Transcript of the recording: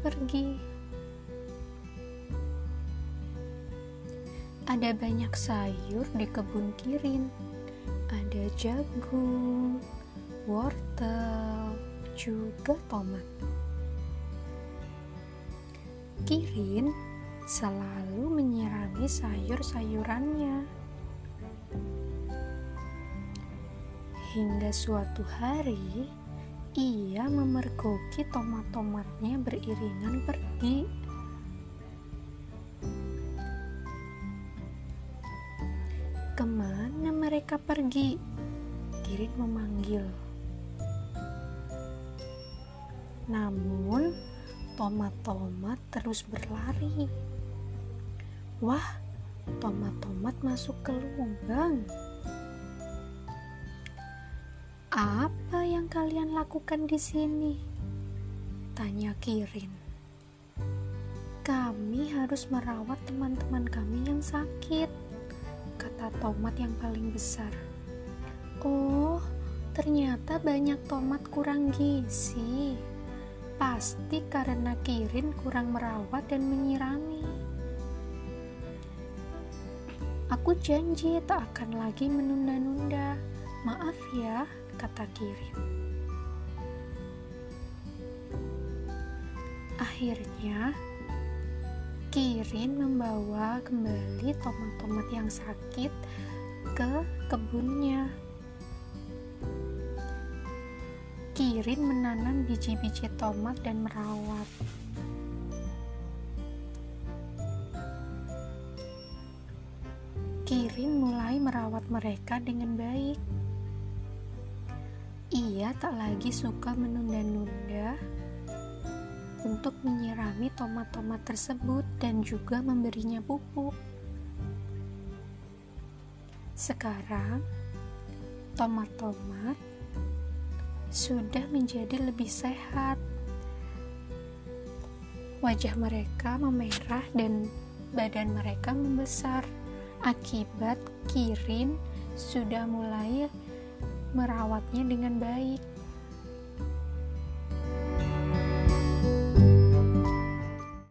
pergi. Ada banyak sayur di kebun Kirin. Ada jagung, wortel, juga tomat. Kirin selalu menyirami sayur-sayurannya. Hingga suatu hari, ia memergoki tomat-tomatnya beriringan pergi. Ke mana mereka pergi? Kirin memanggil. Namun, tomat-tomat terus berlari. Wah, tomat-tomat masuk ke lubang. Apa yang kalian lakukan di sini? Tanya Kirin. Kami harus merawat teman-teman kami yang sakit, kata tomat yang paling besar. Oh, ternyata banyak tomat kurang gizi. Pasti karena Kirin kurang merawat dan menyirami. Aku janji tak akan lagi menunda-nunda. Maaf ya, kata Kirin. Akhirnya, Kirin membawa kembali tomat-tomat yang sakit ke kebunnya. Kirin menanam biji-biji tomat dan merawat. Kirin mulai merawat mereka dengan baik. Ia tak lagi suka menunda-nunda untuk menyirami tomat-tomat tersebut dan juga memberinya pupuk. Sekarang, tomat-tomat sudah menjadi lebih sehat. Wajah mereka memerah dan badan mereka membesar akibat Kirin sudah mulai merawatnya dengan baik.